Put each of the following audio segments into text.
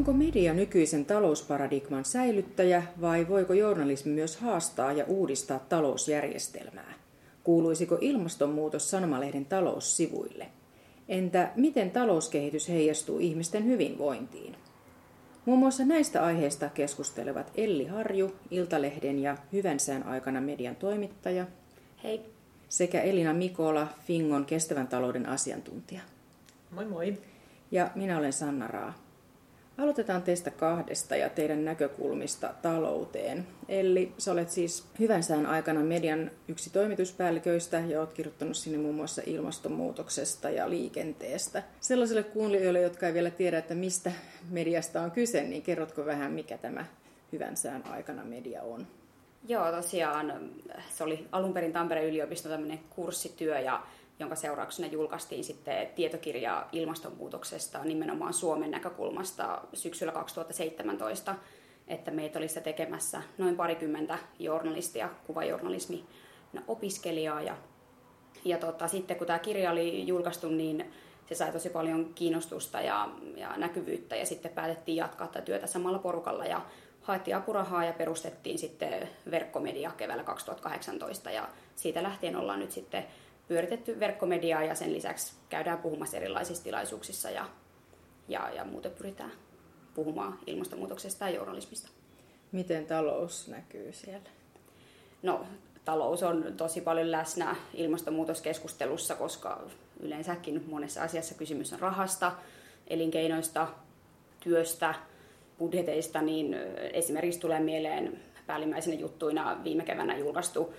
Onko media nykyisen talousparadigman säilyttäjä vai voiko journalismi myös haastaa ja uudistaa talousjärjestelmää? Kuuluisiko ilmastonmuutos sanomalehden taloussivuille? Entä miten talouskehitys heijastuu ihmisten hyvinvointiin? Muun muassa näistä aiheista keskustelevat Elli Harju, Iltalehden ja Hyvän sään aikana median toimittaja. Hei. Sekä Elina Mikola, Fingon kestävän talouden asiantuntija. Moi moi. Ja minä olen Sanna Raa. Aloitetaan teistä kahdesta ja teidän näkökulmista talouteen. Eli sä olet siis hyvän sään aikana median yksi toimituspäälliköistä ja olet kirjoittanut sinne muun muassa ilmastonmuutoksesta ja liikenteestä. Sellaisille kuulijoille, jotka ei vielä tiedä, että mistä mediasta on kyse, niin kerrotko vähän, mikä tämä hyvän sään aikana media on? Joo, tosiaan se oli alun perin Tampereen yliopiston tämmöinen kurssityö ja jonka seurauksena julkaistiin sitten tietokirja ilmastonmuutoksesta nimenomaan Suomen näkökulmasta syksyllä 2017, että meitä oli se tekemässä noin parikymmentä journalistia, kuvajournalismi opiskelijaa. Ja, ja tota, sitten kun tämä kirja oli julkaistu, niin se sai tosi paljon kiinnostusta ja, ja näkyvyyttä ja sitten päätettiin jatkaa tätä työtä samalla porukalla ja haettiin apurahaa ja perustettiin sitten verkkomedia keväällä 2018 ja siitä lähtien ollaan nyt sitten pyöritetty verkkomediaa ja sen lisäksi käydään puhumassa erilaisissa tilaisuuksissa ja, ja, ja muuten pyritään puhumaan ilmastonmuutoksesta ja journalismista. Miten talous näkyy siellä? No, talous on tosi paljon läsnä ilmastonmuutoskeskustelussa, koska yleensäkin monessa asiassa kysymys on rahasta, elinkeinoista, työstä, budjeteista, niin esimerkiksi tulee mieleen päällimmäisenä juttuina viime keväänä julkaistu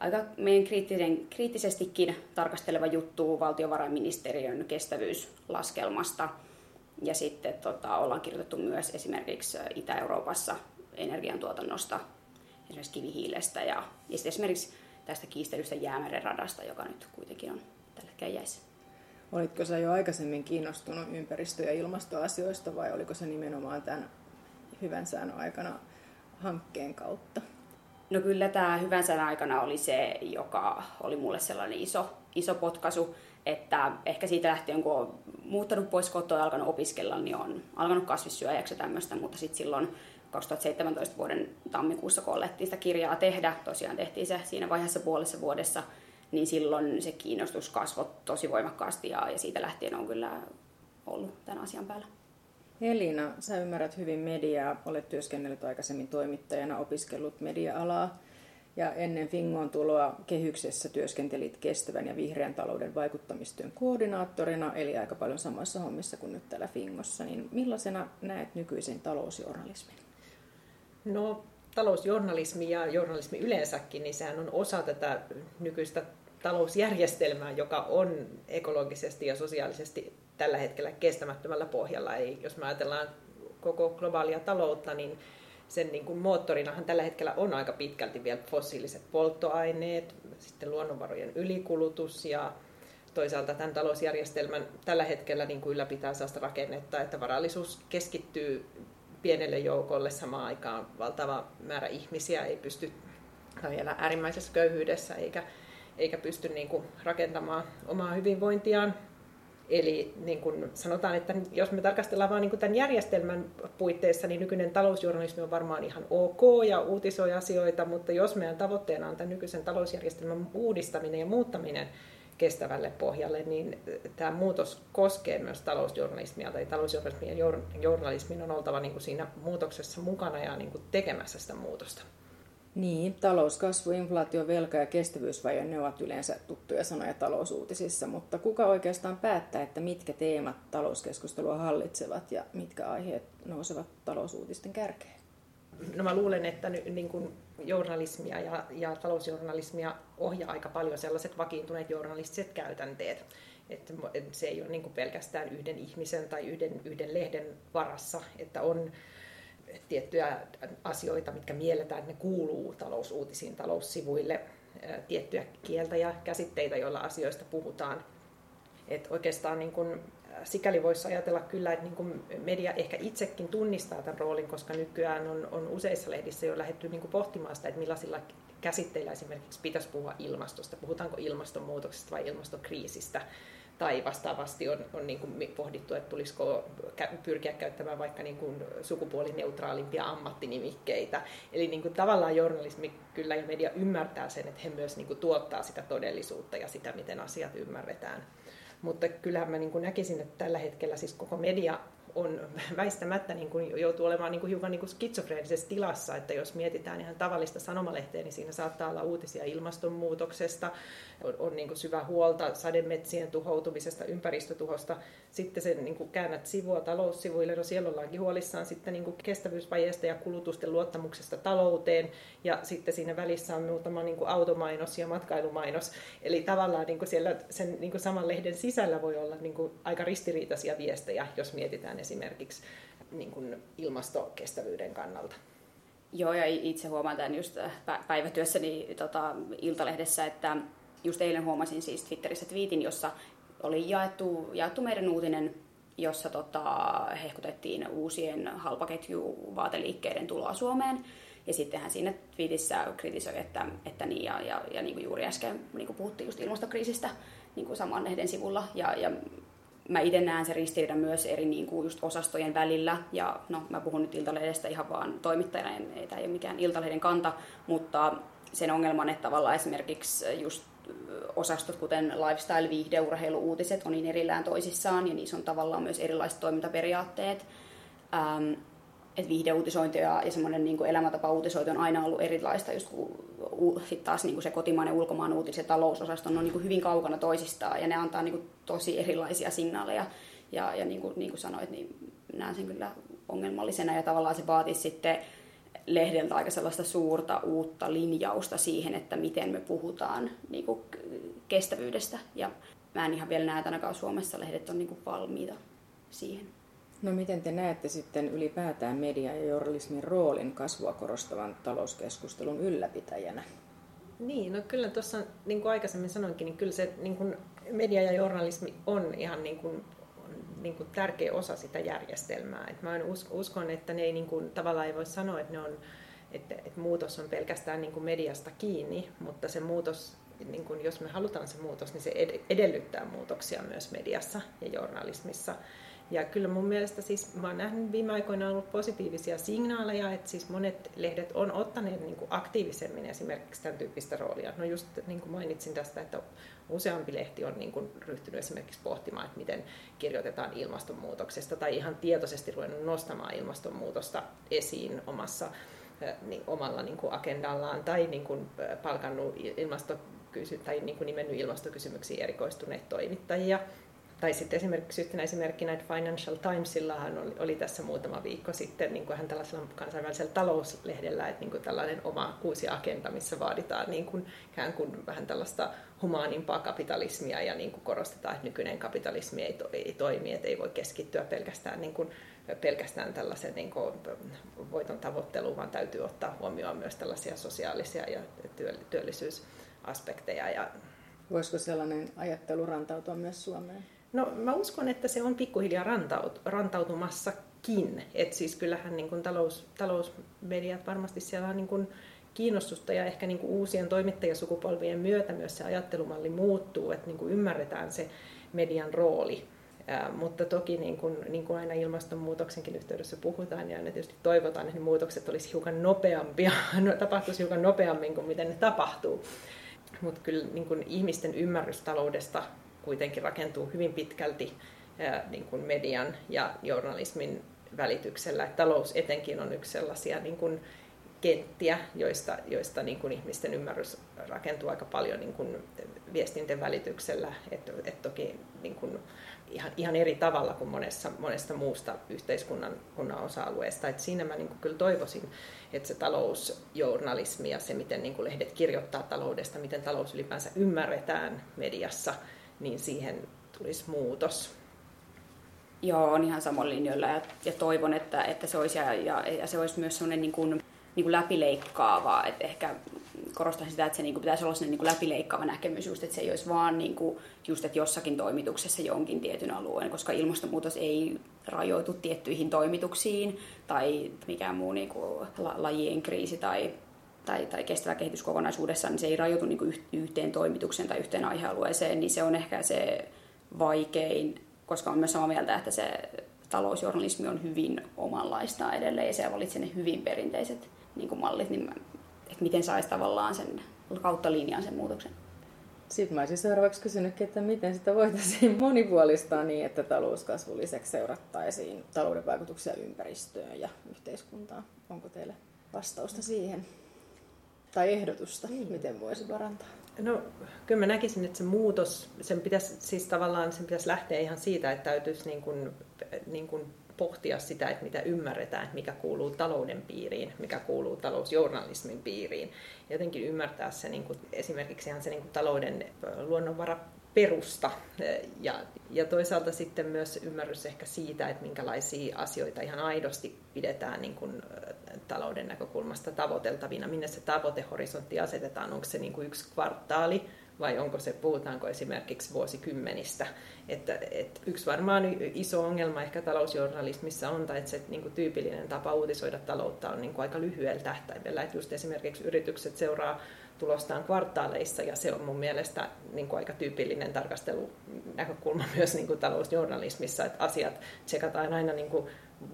aika meidän kriittisen, kriittisestikin tarkasteleva juttu valtiovarainministeriön kestävyyslaskelmasta. Ja sitten tota, ollaan kirjoitettu myös esimerkiksi Itä-Euroopassa energiantuotannosta, esimerkiksi kivihiilestä ja, ja sitten esimerkiksi tästä kiistelystä jäämeren radasta, joka nyt kuitenkin on tällä hetkellä jäissä. Olitko sä jo aikaisemmin kiinnostunut ympäristö- ja ilmastoasioista vai oliko se nimenomaan tämän hyvän sään aikana hankkeen kautta? No kyllä tämä hyvän sään aikana oli se, joka oli mulle sellainen iso, iso potkaisu, että ehkä siitä lähtien, kun on muuttanut pois kotoa ja alkanut opiskella, niin on alkanut kasvissyöjäksi tämmöistä, mutta sitten silloin 2017 vuoden tammikuussa, kun alettiin sitä kirjaa tehdä, tosiaan tehtiin se siinä vaiheessa puolessa vuodessa, niin silloin se kiinnostus kasvoi tosi voimakkaasti ja, ja siitä lähtien on kyllä ollut tämän asian päällä. Elina, sä ymmärrät hyvin mediaa, olet työskennellyt aikaisemmin toimittajana, opiskellut media-alaa ja ennen Fingon tuloa kehyksessä työskentelit kestävän ja vihreän talouden vaikuttamistyön koordinaattorina, eli aika paljon samassa hommissa kuin nyt täällä Fingossa. Niin millaisena näet nykyisen talousjournalismin? No talousjournalismi ja journalismi yleensäkin, niin sehän on osa tätä nykyistä talousjärjestelmää, joka on ekologisesti ja sosiaalisesti tällä hetkellä kestämättömällä pohjalla. Ei, jos me ajatellaan koko globaalia taloutta, niin sen niin kuin moottorinahan tällä hetkellä on aika pitkälti vielä fossiiliset polttoaineet, sitten luonnonvarojen ylikulutus ja toisaalta tämän talousjärjestelmän tällä hetkellä niin kuin ylläpitää sellaista rakennetta, että varallisuus keskittyy pienelle joukolle samaan aikaan. Valtava määrä ihmisiä ei pysty tai elää äärimmäisessä köyhyydessä eikä, eikä pysty niin kuin rakentamaan omaa hyvinvointiaan Eli niin kuin sanotaan, että jos me tarkastellaan vain niin tämän järjestelmän puitteissa, niin nykyinen talousjournalismi on varmaan ihan ok ja uutisoi asioita, mutta jos meidän tavoitteena on tämän nykyisen talousjärjestelmän uudistaminen ja muuttaminen kestävälle pohjalle, niin tämä muutos koskee myös talousjournalismia, tai talousjournalismin ja journalismin on oltava niin kuin siinä muutoksessa mukana ja niin kuin tekemässä sitä muutosta. Niin, talouskasvu, inflaatio, velka ja kestävyysvaje, ne ovat yleensä tuttuja sanoja talousuutisissa, mutta kuka oikeastaan päättää, että mitkä teemat talouskeskustelua hallitsevat ja mitkä aiheet nousevat talousuutisten kärkeen? No mä luulen, että niin kuin journalismia ja, ja talousjournalismia ohjaa aika paljon sellaiset vakiintuneet journalistiset käytänteet. Että se ei ole niin kuin pelkästään yhden ihmisen tai yhden, yhden lehden varassa, että on tiettyjä asioita, mitkä mielletään, että ne kuuluu talousuutisiin, taloussivuille, tiettyjä kieltä ja käsitteitä, joilla asioista puhutaan. Et oikeastaan niin kun, sikäli voisi ajatella kyllä, että niin kun media ehkä itsekin tunnistaa tämän roolin, koska nykyään on, on useissa lehdissä jo lähdetty niin pohtimaan sitä, että millaisilla käsitteillä esimerkiksi pitäisi puhua ilmastosta. Puhutaanko ilmastonmuutoksesta vai ilmastokriisistä tai vastaavasti on, on niin kuin pohdittu, että tulisiko pyrkiä käyttämään vaikka niin kuin sukupuolineutraalimpia ammattinimikkeitä. Eli niin kuin tavallaan journalismi kyllä ja media ymmärtää sen, että he myös niin kuin tuottaa sitä todellisuutta ja sitä, miten asiat ymmärretään. Mutta kyllähän mä niin kuin näkisin, että tällä hetkellä siis koko media on väistämättä niin kuin joutuu olemaan niin kuin hiukan niin kuin skitsofreenisessa tilassa, että jos mietitään ihan tavallista sanomalehteä, niin siinä saattaa olla uutisia ilmastonmuutoksesta, on, on niin kuin syvä huolta sademetsien tuhoutumisesta, ympäristötuhosta. Sitten sen niin kuin käännät sivua taloussivuille, no siellä ollaankin huolissaan sitten niin kuin kestävyysvajeesta ja kulutusten luottamuksesta talouteen, ja sitten siinä välissä on muutama niin kuin automainos ja matkailumainos. Eli tavallaan niin kuin siellä sen niin kuin saman lehden sisällä voi olla niin kuin aika ristiriitaisia viestejä, jos mietitään esimerkiksi niin kuin ilmastokestävyyden kannalta. Joo, ja itse huomaan tämän just äh, päivätyössäni tota, Iltalehdessä, että just eilen huomasin siis Twitterissä twiitin, jossa oli jaettu, jaettu meidän uutinen, jossa tota, hehkutettiin uusien halpaketjuvaateliikkeiden tuloa Suomeen. Ja sitten hän siinä twiitissä kritisoi, että, että niin, ja, ja, ja niin kuin juuri äsken niin kuin puhuttiin just ilmastokriisistä niin kuin saman lehden sivulla. Ja, ja mä itse näen se ristiriidan myös eri niin kuin just osastojen välillä. Ja no, mä puhun nyt Iltalehdestä ihan vaan toimittajana, ei tämä ei ole mikään Iltalehden kanta, mutta sen ongelman, että tavallaan esimerkiksi just osastot, kuten lifestyle, viihde, urheilu, uutiset, on niin erillään toisissaan ja niissä on tavallaan myös erilaiset toimintaperiaatteet. Ähm, että viihdeuutisointi ja, ja semmoinen niin elämäntapa uutisointi on aina ollut erilaista, just kun sit taas niin kuin se kotimainen ulkomaan uutiset ja talousosasto on niin kuin hyvin kaukana toisistaan ja ne antaa niin kuin tosi erilaisia signaaleja. Ja, ja niin, kuin, niin kuin sanoit, niin näen sen kyllä ongelmallisena ja tavallaan se vaatii sitten lehdeltä aika sellaista suurta uutta linjausta siihen, että miten me puhutaan niin kuin kestävyydestä. Ja mä en ihan vielä näe, että ainakaan Suomessa lehdet on niin kuin valmiita siihen. No miten te näette sitten ylipäätään media- ja journalismin roolin kasvua korostavan talouskeskustelun ylläpitäjänä? Niin, no kyllä tuossa niin kuin aikaisemmin sanoinkin, niin kyllä se niin kuin media ja journalismi on ihan niin kuin, niin kuin tärkeä osa sitä järjestelmää. Et mä uskon, että ne ei niin kuin, tavallaan ei voi sanoa, että, ne on, että, että muutos on pelkästään niin kuin mediasta kiinni, mutta se muutos, niin kuin, jos me halutaan se muutos, niin se edellyttää muutoksia myös mediassa ja journalismissa. Ja kyllä mun mielestä siis, mä oon nähnyt viime aikoina ollut positiivisia signaaleja, että siis monet lehdet on ottaneet niin kuin aktiivisemmin esimerkiksi tämän tyyppistä roolia. No just niin kuin mainitsin tästä, että useampi lehti on niin kuin ryhtynyt esimerkiksi pohtimaan, että miten kirjoitetaan ilmastonmuutoksesta tai ihan tietoisesti ruvennut nostamaan ilmastonmuutosta esiin omassa niin, omalla niin kuin agendallaan tai niin kuin palkannut ilmasto tai niin kuin nimennyt ilmastokysymyksiin erikoistuneet toimittajia. Tai sitten esimerkiksi yhtenä esimerkkinä, että Financial Timesillahan oli, oli tässä muutama viikko sitten niin kuin hän tällaisella kansainvälisellä talouslehdellä, että niin kuin tällainen oma uusi agenda, missä vaaditaan niin kuin, ikään kuin vähän tällaista humaanimpaa kapitalismia ja niin kuin korostetaan, että nykyinen kapitalismi ei, to, ei toimi, että ei voi keskittyä pelkästään, niin kuin, pelkästään tällaisen niin kuin, voiton tavoitteluun, vaan täytyy ottaa huomioon myös tällaisia sosiaalisia ja työllisyysaspekteja. Ja... Voisiko sellainen ajattelu rantautua myös Suomeen? No mä uskon, että se on pikkuhiljaa rantaut, rantautumassakin. Et siis kyllähän niin kuin talous, talousmediat varmasti siellä on niin kuin kiinnostusta ja ehkä niin kuin uusien toimittajasukupolvien myötä myös se ajattelumalli muuttuu, että niin kuin ymmärretään se median rooli. Ää, mutta toki niin kuin, niin kuin aina ilmastonmuutoksenkin yhteydessä puhutaan ja aina tietysti toivotaan, että ne muutokset olisi hiukan nopeampia, no, tapahtuisi hiukan nopeammin kuin miten ne tapahtuu. Mutta kyllä niin kuin ihmisten ymmärrys taloudesta kuitenkin rakentuu hyvin pitkälti niin kuin median ja journalismin välityksellä. Talous etenkin on yksi sellaisia niin kuin kenttiä, joista, joista niin kuin ihmisten ymmärrys rakentuu aika paljon niin kuin viestinten välityksellä. Et, et toki niin kuin ihan, ihan eri tavalla kuin monessa, monesta muusta yhteiskunnan kunnan osa-alueesta. Et siinä mä niin kuin kyllä toivoisin, että se talousjournalismi ja se, miten niin kuin lehdet kirjoittaa taloudesta, miten talous ylipäänsä ymmärretään mediassa – niin siihen tulisi muutos. Joo, on ihan samoin linjoilla ja, ja toivon, että, että se olisi, ja, ja, ja se olisi myös sellainen niin kuin, niin kuin läpileikkaava, että ehkä korostan sitä, että se niin kuin pitäisi olla sellainen niin kuin läpileikkaava näkemys, just, että se ei olisi vaan niin kuin, just, että jossakin toimituksessa jonkin tietyn alueen, koska ilmastonmuutos ei rajoitu tiettyihin toimituksiin tai mikään muu niin kuin, lajien kriisi tai tai, tai kestävä kehitys kokonaisuudessaan, niin se ei rajoitu niin yhteen toimitukseen tai yhteen aihealueeseen, niin se on ehkä se vaikein, koska on myös samaa mieltä, että se talousjournalismi on hyvin omanlaista edelleen ja se valitsi ne hyvin perinteiset niin kuin mallit, niin mä, että miten saisi tavallaan sen kautta linjaan sen muutoksen. Sitten mä olisin seuraavaksi kysynyt, että miten sitä voitaisiin monipuolistaa niin, että talouskasvun lisäksi seurattaisiin talouden vaikutuksia ympäristöön ja yhteiskuntaan. Onko teille vastausta siihen? Tai ehdotusta, niin. miten voisi parantaa? No kyllä mä näkisin, että se muutos, sen pitäisi, siis tavallaan sen pitäisi lähteä ihan siitä, että täytyisi niin kuin, niin kuin pohtia sitä, että mitä ymmärretään, että mikä kuuluu talouden piiriin, mikä kuuluu talousjournalismin piiriin. Jotenkin ymmärtää se niin kuin, esimerkiksi ihan se niin kuin talouden luonnonvara perusta ja, ja toisaalta sitten myös ymmärrys ehkä siitä, että minkälaisia asioita ihan aidosti pidetään niin kuin talouden näkökulmasta tavoiteltavina, minne se tavoitehorisontti asetetaan, onko se niin kuin yksi kvartaali vai onko se, puhutaanko esimerkiksi vuosikymmenistä. Että, että yksi varmaan iso ongelma ehkä talousjournalismissa on, tai että se niin kuin tyypillinen tapa uutisoida taloutta on niin kuin aika lyhyellä tähtäimellä. Että just esimerkiksi yritykset seuraa tulostaan kvartaaleissa, ja se on mun mielestä niin kuin aika tyypillinen tarkastelunäkökulma myös niin kuin talousjournalismissa, että asiat tsekataan aina niin kuin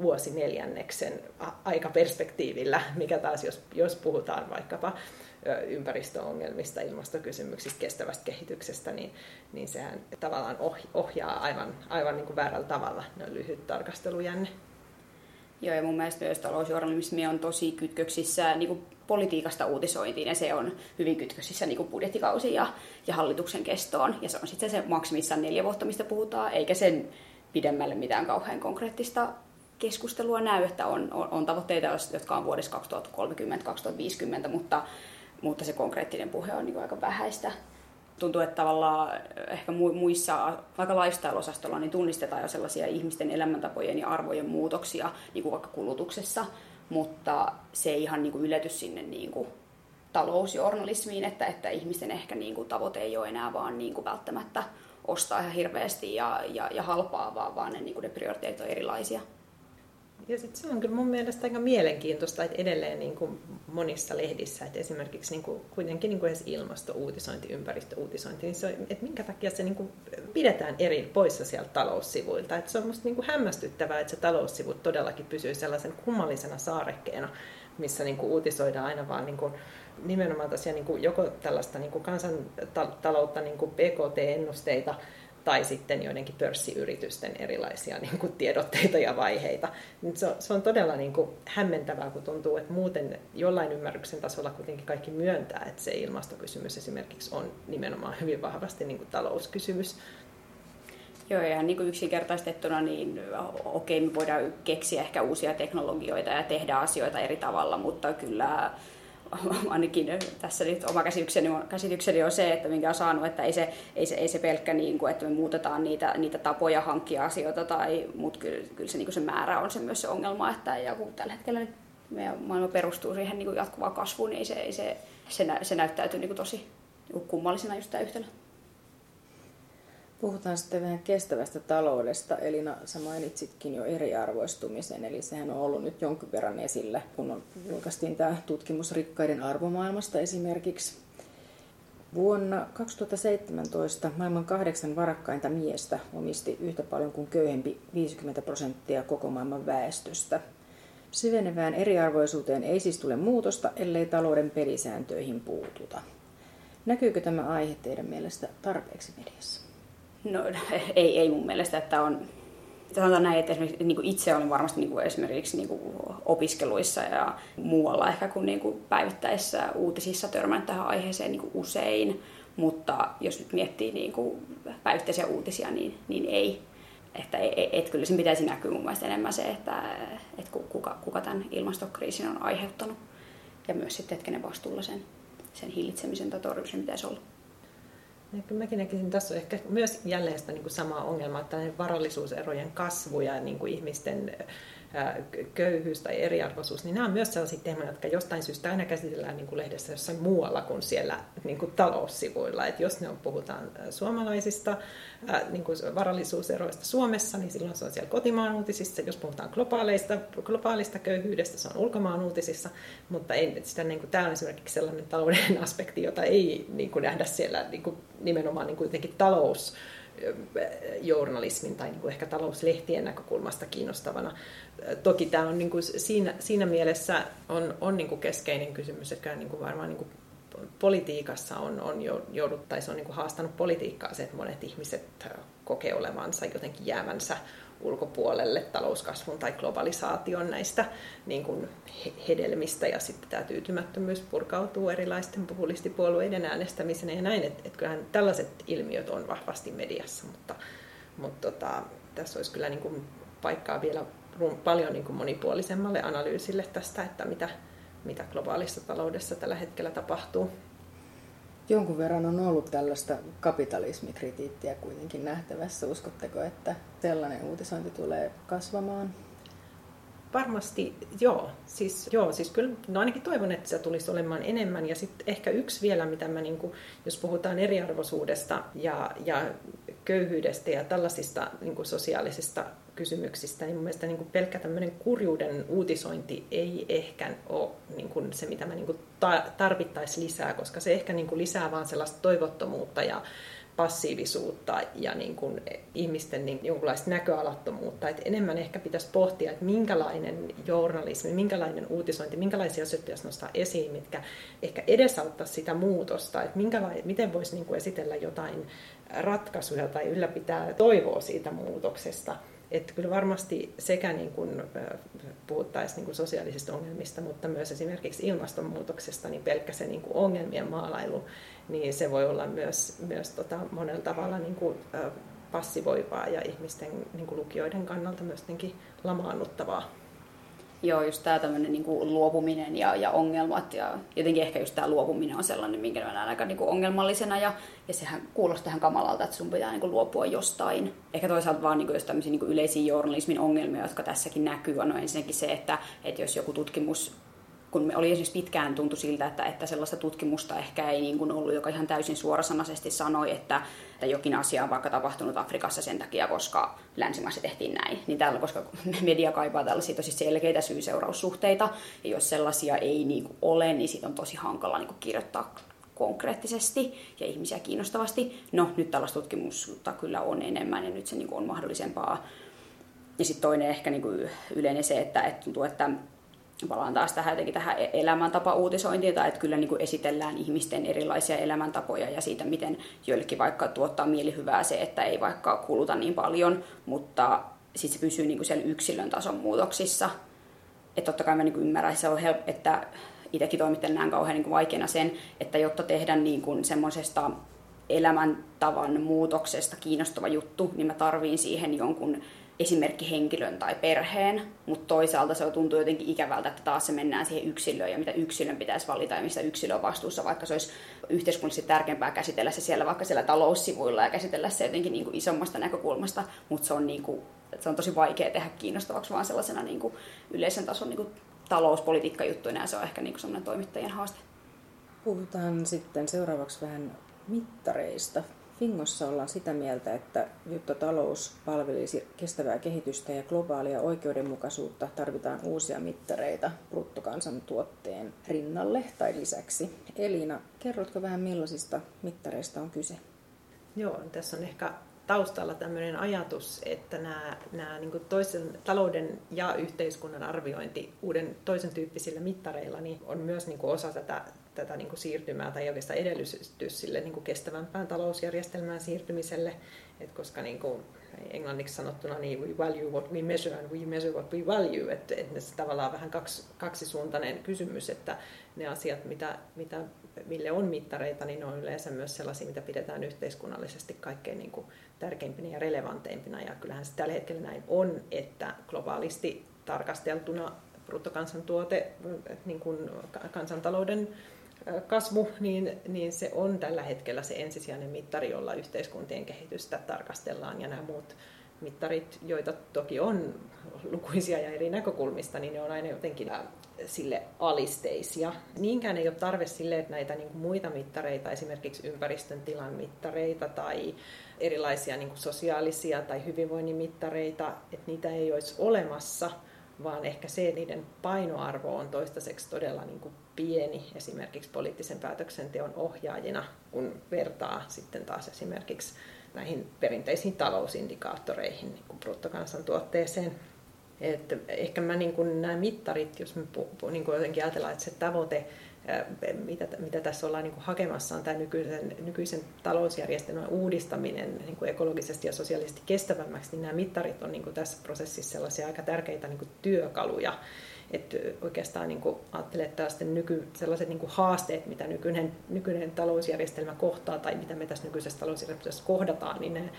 vuosi neljänneksen aikaperspektiivillä, mikä taas jos, jos puhutaan vaikkapa ympäristöongelmista, ilmastokysymyksistä, kestävästä kehityksestä, niin, niin sehän tavallaan ohjaa aivan, aivan niin kuin väärällä tavalla ne lyhyt tarkastelujänne. Joo, ja mun mielestä myös talousjournalismi on tosi kytköksissä niin kuin politiikasta uutisointiin, ja se on hyvin kytköksissä niin kuin ja, ja hallituksen kestoon. Ja se on sitten se maksimissaan neljä vuotta, mistä puhutaan, eikä sen pidemmälle mitään kauhean konkreettista keskustelua näy, että on, on, on tavoitteita, jotka on vuodessa 2030-2050, mutta, mutta se konkreettinen puhe on niin aika vähäistä. Tuntuu, että tavallaan ehkä muissa, vaikka lifestyle-osastolla, niin tunnistetaan jo sellaisia ihmisten elämäntapojen ja arvojen muutoksia, niin kuin vaikka kulutuksessa, mutta se ei ihan niin kuin ylety sinne niin kuin talousjournalismiin, että, että ihmisten ehkä niin kuin tavoite ei ole enää vaan niin kuin välttämättä ostaa ihan hirveästi ja, ja, ja halpaa, vaan, vaan ne, niin kuin ne prioriteetit on erilaisia. Ja sitten se on kyllä mun mielestä aika mielenkiintoista, että edelleen niin kuin monissa lehdissä, että esimerkiksi niin kuin, kuitenkin niin kuin edes ilmastouutisointi, ympäristöuutisointi, niin se on, että minkä takia se niin kuin pidetään eri poissa sieltä taloussivuilta. Että se on musta niin kuin hämmästyttävää, että se taloussivut todellakin pysyy sellaisen kummallisena saarekkeena, missä niin kuin uutisoidaan aina vaan niin kuin nimenomaan tosiaan niin kuin joko tällaista niin kuin kansantaloutta, niin kuin PKT-ennusteita, tai sitten joidenkin pörssiyritysten erilaisia niin kuin tiedotteita ja vaiheita. Se on, se on todella niin kuin hämmentävää, kun tuntuu, että muuten jollain ymmärryksen tasolla kuitenkin kaikki myöntää, että se ilmastokysymys esimerkiksi on nimenomaan hyvin vahvasti niin kuin talouskysymys. Joo, ja niin kuin yksinkertaistettuna, niin okei, me voidaan keksiä ehkä uusia teknologioita ja tehdä asioita eri tavalla, mutta kyllä ainakin tässä nyt oma käsitykseni, käsitykseni on se, että minkä on saanut, että ei se, ei se, ei se pelkkä, niin kuin, että me muutetaan niitä, niitä tapoja hankkia asioita, tai, mutta kyllä, kyllä se, niin se määrä on se myös se ongelma, että ja kun tällä hetkellä nyt meidän maailma perustuu siihen niin jatkuvaan kasvuun, niin ei se, ei se, se, nä, se näyttäytyy niin kuin tosi niin kuin kummallisena just tämä yhtälö. Puhutaan sitten vähän kestävästä taloudesta, eli sä mainitsitkin jo eriarvoistumisen, eli sehän on ollut nyt jonkin verran esillä, kun on, julkaistiin tämä tutkimus rikkaiden arvomaailmasta esimerkiksi. Vuonna 2017 maailman kahdeksan varakkainta miestä omisti yhtä paljon kuin köyhempi 50 prosenttia koko maailman väestöstä. Syvenevään eriarvoisuuteen ei siis tule muutosta, ellei talouden pelisääntöihin puututa. Näkyykö tämä aihe teidän mielestä tarpeeksi mediassa? No ei, ei mun mielestä, että on sanotaan näin, että niin kuin itse olen varmasti niin kuin esimerkiksi niin kuin opiskeluissa ja muualla ehkä kuin, niin kuin päivittäisissä uutisissa törmännyt tähän aiheeseen niin kuin usein, mutta jos nyt miettii niin kuin päivittäisiä uutisia, niin, niin ei. Että et, et kyllä sen pitäisi näkyä mun mielestä enemmän se, että et kuka, kuka tämän ilmastokriisin on aiheuttanut ja myös sitten, että kenen vastuulla sen, sen hillitsemisen tai torjumisen pitäisi olla. Mäkin näkisin, tässä on ehkä myös jälleen sitä niin kuin samaa ongelmaa, että varallisuuserojen kasvu ja niin kuin ihmisten köyhyys tai eriarvoisuus, niin nämä on myös sellaisia teemoja, jotka jostain syystä aina käsitellään niin kuin lehdessä jossain muualla kuin siellä niin kuin taloussivuilla. Et jos ne on, puhutaan suomalaisista niin kuin varallisuuseroista Suomessa, niin silloin se on siellä kotimaan uutisissa. Jos puhutaan globaaleista, globaalista köyhyydestä, se on ulkomaan uutisissa. Mutta ei, sitä, niin kuin, tämä on esimerkiksi sellainen talouden aspekti, jota ei niin kuin nähdä siellä niin kuin, nimenomaan niin kuin talous journalismin tai niin kuin ehkä talouslehtien näkökulmasta kiinnostavana. Toki tämä on niin kuin siinä, siinä mielessä on, on niin kuin keskeinen kysymys, että niin kuin varmaan niin kuin politiikassa on, on joudut, tai se on niin kuin haastanut politiikkaa se, että monet ihmiset kokee olevansa jotenkin jäävänsä ulkopuolelle talouskasvun tai globalisaation näistä niin kuin hedelmistä ja sitten tämä tyytymättömyys purkautuu erilaisten populistipuolueiden äänestämisen ja näin, että et kyllähän tällaiset ilmiöt on vahvasti mediassa, mutta, mutta tota, tässä olisi kyllä niin kuin paikkaa vielä paljon niin kuin monipuolisemmalle analyysille tästä, että mitä, mitä globaalissa taloudessa tällä hetkellä tapahtuu. Jonkun verran on ollut tällaista kapitalismikritiittiä kuitenkin nähtävässä. Uskotteko, että sellainen uutisointi tulee kasvamaan? Varmasti joo. Siis, joo, siis kyllä no ainakin toivon, että se tulisi olemaan enemmän. Ja sitten ehkä yksi vielä, mitä mä, niin kuin, jos puhutaan eriarvoisuudesta ja, ja köyhyydestä ja tällaisista niin kuin sosiaalisista kysymyksistä, niin mun mielestä niin kuin pelkkä tämmöinen kurjuuden uutisointi ei ehkä ole niin kuin se, mitä me niin kuin tarvittaisiin lisää, koska se ehkä niin kuin lisää vaan sellaista toivottomuutta ja passiivisuutta ja niin kuin ihmisten niin jonkunlaista näköalattomuutta. Et enemmän ehkä pitäisi pohtia, että minkälainen journalismi, minkälainen uutisointi, minkälaisia asioita pitäisi nostaa esiin, mitkä ehkä edesauttaa sitä muutosta, että miten voisi niin kuin esitellä jotain ratkaisuja tai ylläpitää toivoa siitä muutoksesta. Että kyllä varmasti sekä niin kuin puhuttaisiin niin kuin sosiaalisista ongelmista, mutta myös esimerkiksi ilmastonmuutoksesta, niin pelkkä se niin kuin ongelmien maalailu, niin se voi olla myös, myös tota monella tavalla niin kuin, passivoivaa ja ihmisten niin kuin lukijoiden kannalta myös lamaannuttavaa. Joo, just tämä tämmöinen niin kuin luopuminen ja, ja ongelmat ja jotenkin ehkä just tämä luopuminen on sellainen, minkä mä näen aika niin kuin ongelmallisena ja, ja sehän kuulostaa ihan kamalalta, että sun pitää niin kuin luopua jostain. Ehkä toisaalta vaan niin kuin, jos tämmöisiä niin kuin yleisiä journalismin ongelmia, jotka tässäkin näkyy, on no ensinnäkin se, että, että jos joku tutkimus kun me oli esimerkiksi pitkään tuntu siltä, että, että sellaista tutkimusta ehkä ei niin kuin ollut, joka ihan täysin suorasanaisesti sanoi, että, että jokin asia on vaikka tapahtunut Afrikassa sen takia, koska länsimaissa tehtiin näin. Niin täällä, koska media kaipaa tällaisia tosi selkeitä syy-seuraussuhteita, ja jos sellaisia ei niin kuin ole, niin siitä on tosi hankala niin kuin kirjoittaa konkreettisesti ja ihmisiä kiinnostavasti. No, nyt tällaista tutkimusta kyllä on enemmän ja nyt se niin kuin on mahdollisempaa. Ja sitten toinen ehkä niin kuin yleinen se, että, että tuntuu, että palaan taas tähän, jotenkin tähän e- elämäntapa-uutisointiin, tai että kyllä niin kuin esitellään ihmisten erilaisia elämäntapoja ja siitä, miten joillekin vaikka tuottaa mielihyvää se, että ei vaikka kuluta niin paljon, mutta sitten se pysyy niin kuin siellä yksilön tason muutoksissa. Että totta kai mä niin kuin ymmärrän, että se on help, että itsekin toimittelen näen kauhean niin kuin vaikeana sen, että jotta tehdään niin kuin semmoisesta elämäntavan muutoksesta kiinnostava juttu, niin mä tarviin siihen jonkun esimerkkihenkilön tai perheen, mutta toisaalta se tuntuu jotenkin ikävältä, että taas se mennään siihen yksilöön ja mitä yksilön pitäisi valita ja mistä yksilö on vastuussa, vaikka se olisi yhteiskunnallisesti tärkeämpää käsitellä se siellä vaikka siellä taloussivuilla ja käsitellä se jotenkin niin kuin isommasta näkökulmasta, mutta se on, niin kuin, se on tosi vaikea tehdä kiinnostavaksi vaan sellaisena niin kuin yleisen tason niin kuin talouspolitiikkajuttuina ja se on ehkä niin kuin sellainen toimittajien haaste. Puhutaan sitten seuraavaksi vähän mittareista. Fingossa ollaan sitä mieltä, että jotta talous palvelisi kestävää kehitystä ja globaalia oikeudenmukaisuutta, tarvitaan uusia mittareita bruttokansantuotteen rinnalle tai lisäksi. Elina, kerrotko vähän millaisista mittareista on kyse? Joo, tässä on ehkä taustalla tämmöinen ajatus, että nämä, nämä niin toisen talouden ja yhteiskunnan arviointi uuden toisen tyyppisillä mittareilla niin on myös niin osa tätä tätä niin kuin siirtymää tai oikeastaan edellytys sille niin kuin kestävämpään talousjärjestelmään siirtymiselle, Et koska niin kuin englanniksi sanottuna niin we value what we measure and we measure what we value, että et se tavallaan vähän kaksi, kaksisuuntainen kysymys, että ne asiat, mitä, mitä, mille on mittareita, niin ne on yleensä myös sellaisia, mitä pidetään yhteiskunnallisesti kaikkein niin kuin tärkeimpinä ja relevanteimpina, ja kyllähän se tällä hetkellä näin on, että globaalisti tarkasteltuna bruttokansantuote, niin kuin kansantalouden kasvu, niin, niin se on tällä hetkellä se ensisijainen mittari, jolla yhteiskuntien kehitystä tarkastellaan ja nämä muut mittarit, joita toki on lukuisia ja eri näkökulmista, niin ne on aina jotenkin sille alisteisia. Niinkään ei ole tarve sille, että näitä niin kuin muita mittareita, esimerkiksi ympäristön tilan mittareita tai erilaisia niin kuin sosiaalisia tai hyvinvoinnin mittareita, että niitä ei olisi olemassa, vaan ehkä se, niiden painoarvo on toistaiseksi todella niin kuin pieni esimerkiksi poliittisen päätöksenteon ohjaajina, kun vertaa sitten taas esimerkiksi näihin perinteisiin talousindikaattoreihin, niin kuin bruttokansantuotteeseen. Et ehkä mä niin kuin nämä mittarit, jos me pu, niin kuin jotenkin ajatellaan, että se tavoite, mitä, mitä tässä ollaan niin hakemassa, on tämä nykyisen, nykyisen talousjärjestelmän uudistaminen niin kuin ekologisesti ja sosiaalisesti kestävämmäksi, niin nämä mittarit on niin kuin tässä prosessissa sellaisia aika tärkeitä niin kuin työkaluja, että oikeastaan niin ajattelee, että nyky, sellaiset niin haasteet, mitä nykyinen, nykyinen talousjärjestelmä kohtaa tai mitä me tässä nykyisessä talousjärjestelmässä kohdataan, niin ne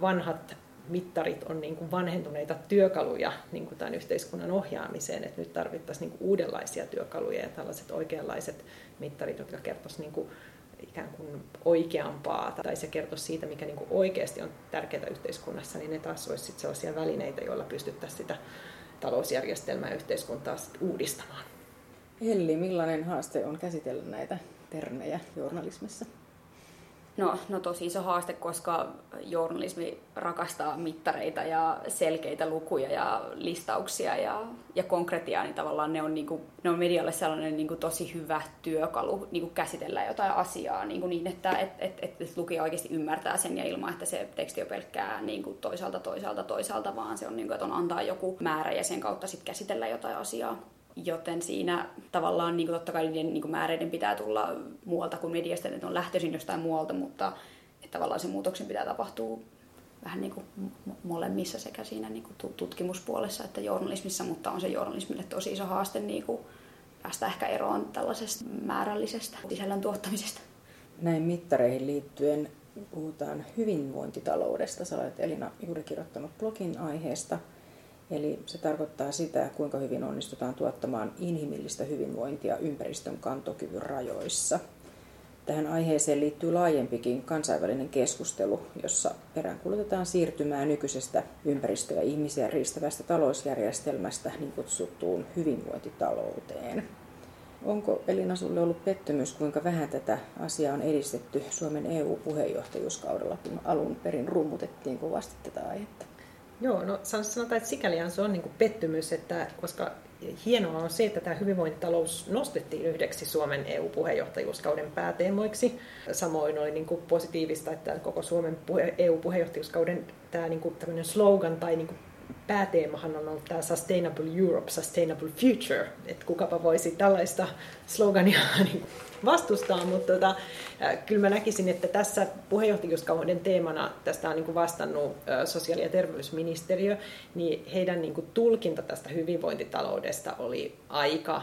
vanhat mittarit on niin kuin vanhentuneita työkaluja niin kuin tämän yhteiskunnan ohjaamiseen, että nyt tarvittaisiin niin kuin uudenlaisia työkaluja ja tällaiset oikeanlaiset mittarit, jotka kertoisivat niin kuin ikään kuin oikeampaa tai se kertoisi siitä, mikä niin kuin oikeasti on tärkeää yhteiskunnassa, niin ne taas olisi sellaisia välineitä, joilla pystyttäisiin sitä talousjärjestelmää ja yhteiskuntaa uudistamaan. Elli, millainen haaste on käsitellä näitä termejä journalismissa? No, no tosi iso haaste, koska journalismi rakastaa mittareita ja selkeitä lukuja ja listauksia ja, ja konkretiaa, niin tavallaan ne on, niin kuin, ne on medialle sellainen niin kuin tosi hyvä työkalu niin kuin käsitellä jotain asiaa niin, kuin niin että et, et, et, et lukija oikeasti ymmärtää sen ja ilman, että se teksti on pelkkää niin kuin toisaalta, toisaalta, toisaalta, vaan se on, niin kuin, että on antaa joku määrä ja sen kautta sitten käsitellä jotain asiaa joten siinä tavallaan niin kuin totta kai niiden niin kuin määreiden pitää tulla muualta kuin mediasta, että on lähtöisin jostain muualta, mutta että tavallaan se muutoksen pitää tapahtua vähän niin kuin molemmissa sekä siinä niin kuin tutkimuspuolessa että journalismissa, mutta on se journalismille tosi iso haaste niin kuin päästä ehkä eroon tällaisesta määrällisestä sisällön tuottamisesta. Näin mittareihin liittyen puhutaan hyvinvointitaloudesta. Sä olet Elina juuri kirjoittanut blogin aiheesta – Eli se tarkoittaa sitä, kuinka hyvin onnistutaan tuottamaan inhimillistä hyvinvointia ympäristön kantokyvyn rajoissa. Tähän aiheeseen liittyy laajempikin kansainvälinen keskustelu, jossa peräänkuulutetaan siirtymää nykyisestä ympäristö- ja ihmisiä riistävästä talousjärjestelmästä niin kutsuttuun hyvinvointitalouteen. Onko Elina sinulle ollut pettymys, kuinka vähän tätä asiaa on edistetty Suomen EU-puheenjohtajuuskaudella, kun alun perin rummutettiin kovasti tätä aihetta? Joo, no sanotaan, että sikäliään se on niin kuin pettymys, että koska hienoa on se, että tämä hyvinvointitalous nostettiin yhdeksi Suomen EU-puheenjohtajuuskauden pääteemoiksi. Samoin oli niin kuin positiivista, että koko Suomen EU-puheenjohtajuuskauden tämä niin kuin slogan tai niin kuin pääteemahan on ollut tämä Sustainable Europe, Sustainable Future, että kukapa voisi tällaista slogania niin vastustaa, mutta tota, kyllä mä näkisin, että tässä puheenjohtajuuskauden teemana tästä on niin vastannut sosiaali- ja terveysministeriö, niin heidän niin tulkinta tästä hyvinvointitaloudesta oli aika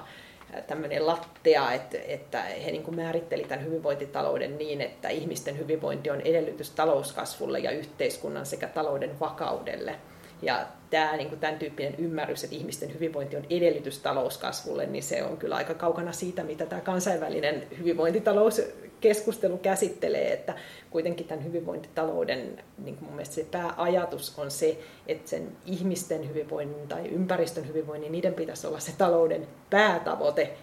tämmöinen lattea, että, että he niin määritteli tämän hyvinvointitalouden niin, että ihmisten hyvinvointi on edellytys talouskasvulle ja yhteiskunnan sekä talouden vakaudelle – ja tämä, niin kuin tämän tyyppinen ymmärrys, että ihmisten hyvinvointi on edellytys talouskasvulle, niin se on kyllä aika kaukana siitä, mitä tämä kansainvälinen hyvinvointitalouskeskustelu käsittelee, että kuitenkin tämän hyvinvointitalouden niin kuin mun mielestä se pääajatus on se, että sen ihmisten hyvinvoinnin tai ympäristön hyvinvoinnin, niiden pitäisi olla se talouden päätavoite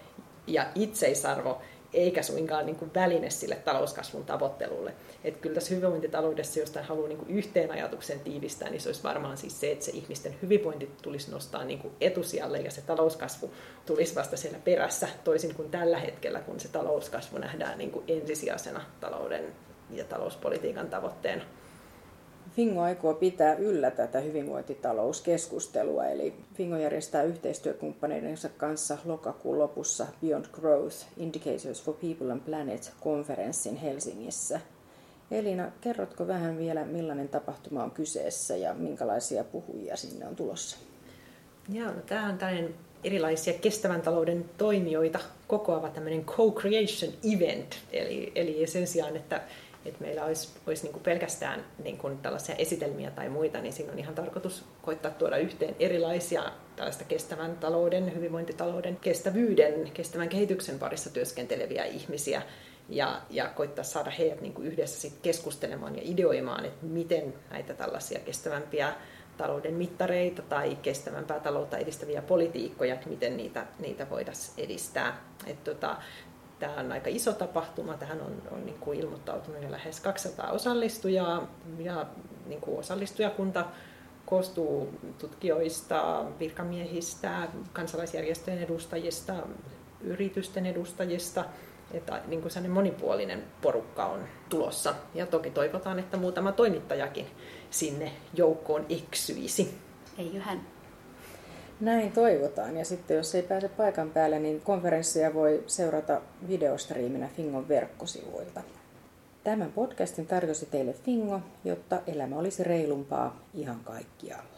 ja itseisarvo, eikä suinkaan niin kuin väline sille talouskasvun tavoittelulle. Että kyllä tässä hyvinvointitaloudessa, jos haluaa niin kuin yhteen ajatuksen tiivistää, niin se olisi varmaan siis se, että se ihmisten hyvinvointi tulisi nostaa niin kuin etusijalle ja se talouskasvu tulisi vasta siellä perässä, toisin kuin tällä hetkellä, kun se talouskasvu nähdään niin kuin ensisijaisena talouden ja talouspolitiikan tavoitteena. Fingo aikoo pitää yllä tätä hyvinvointitalouskeskustelua, eli Fingo järjestää yhteistyökumppaneidensa kanssa lokakuun lopussa Beyond Growth Indicators for People and Planet konferenssin Helsingissä. Elina, kerrotko vähän vielä, millainen tapahtuma on kyseessä ja minkälaisia puhujia sinne on tulossa? Joo, no, tämä on tällainen erilaisia kestävän talouden toimijoita kokoava tämmöinen co-creation event, eli, eli sen sijaan, että että meillä olisi, olisi niin kuin pelkästään niin kuin tällaisia esitelmiä tai muita, niin siinä on ihan tarkoitus koittaa tuoda yhteen erilaisia tällaista kestävän talouden, hyvinvointitalouden, kestävyyden, kestävän kehityksen parissa työskenteleviä ihmisiä ja, ja koittaa saada heidät niin kuin yhdessä sit keskustelemaan ja ideoimaan, että miten näitä tällaisia kestävämpiä talouden mittareita tai kestävämpää taloutta edistäviä politiikkoja, että miten niitä, niitä voidaan edistää. Et tota, Tämä on aika iso tapahtuma. Tähän on, on niin kuin ilmoittautunut jo lähes 200 osallistujaa ja niin kuin osallistujakunta koostuu tutkijoista, virkamiehistä, kansalaisjärjestöjen edustajista, yritysten edustajista että niin kuin monipuolinen porukka on tulossa. Ja toki toivotaan, että muutama toimittajakin sinne joukkoon eksyisi. Eiköhän. Näin toivotaan. Ja sitten jos ei pääse paikan päälle, niin konferenssia voi seurata videostriiminä Fingon verkkosivuilta. Tämän podcastin tarjosi teille Fingo, jotta elämä olisi reilumpaa ihan kaikkialla.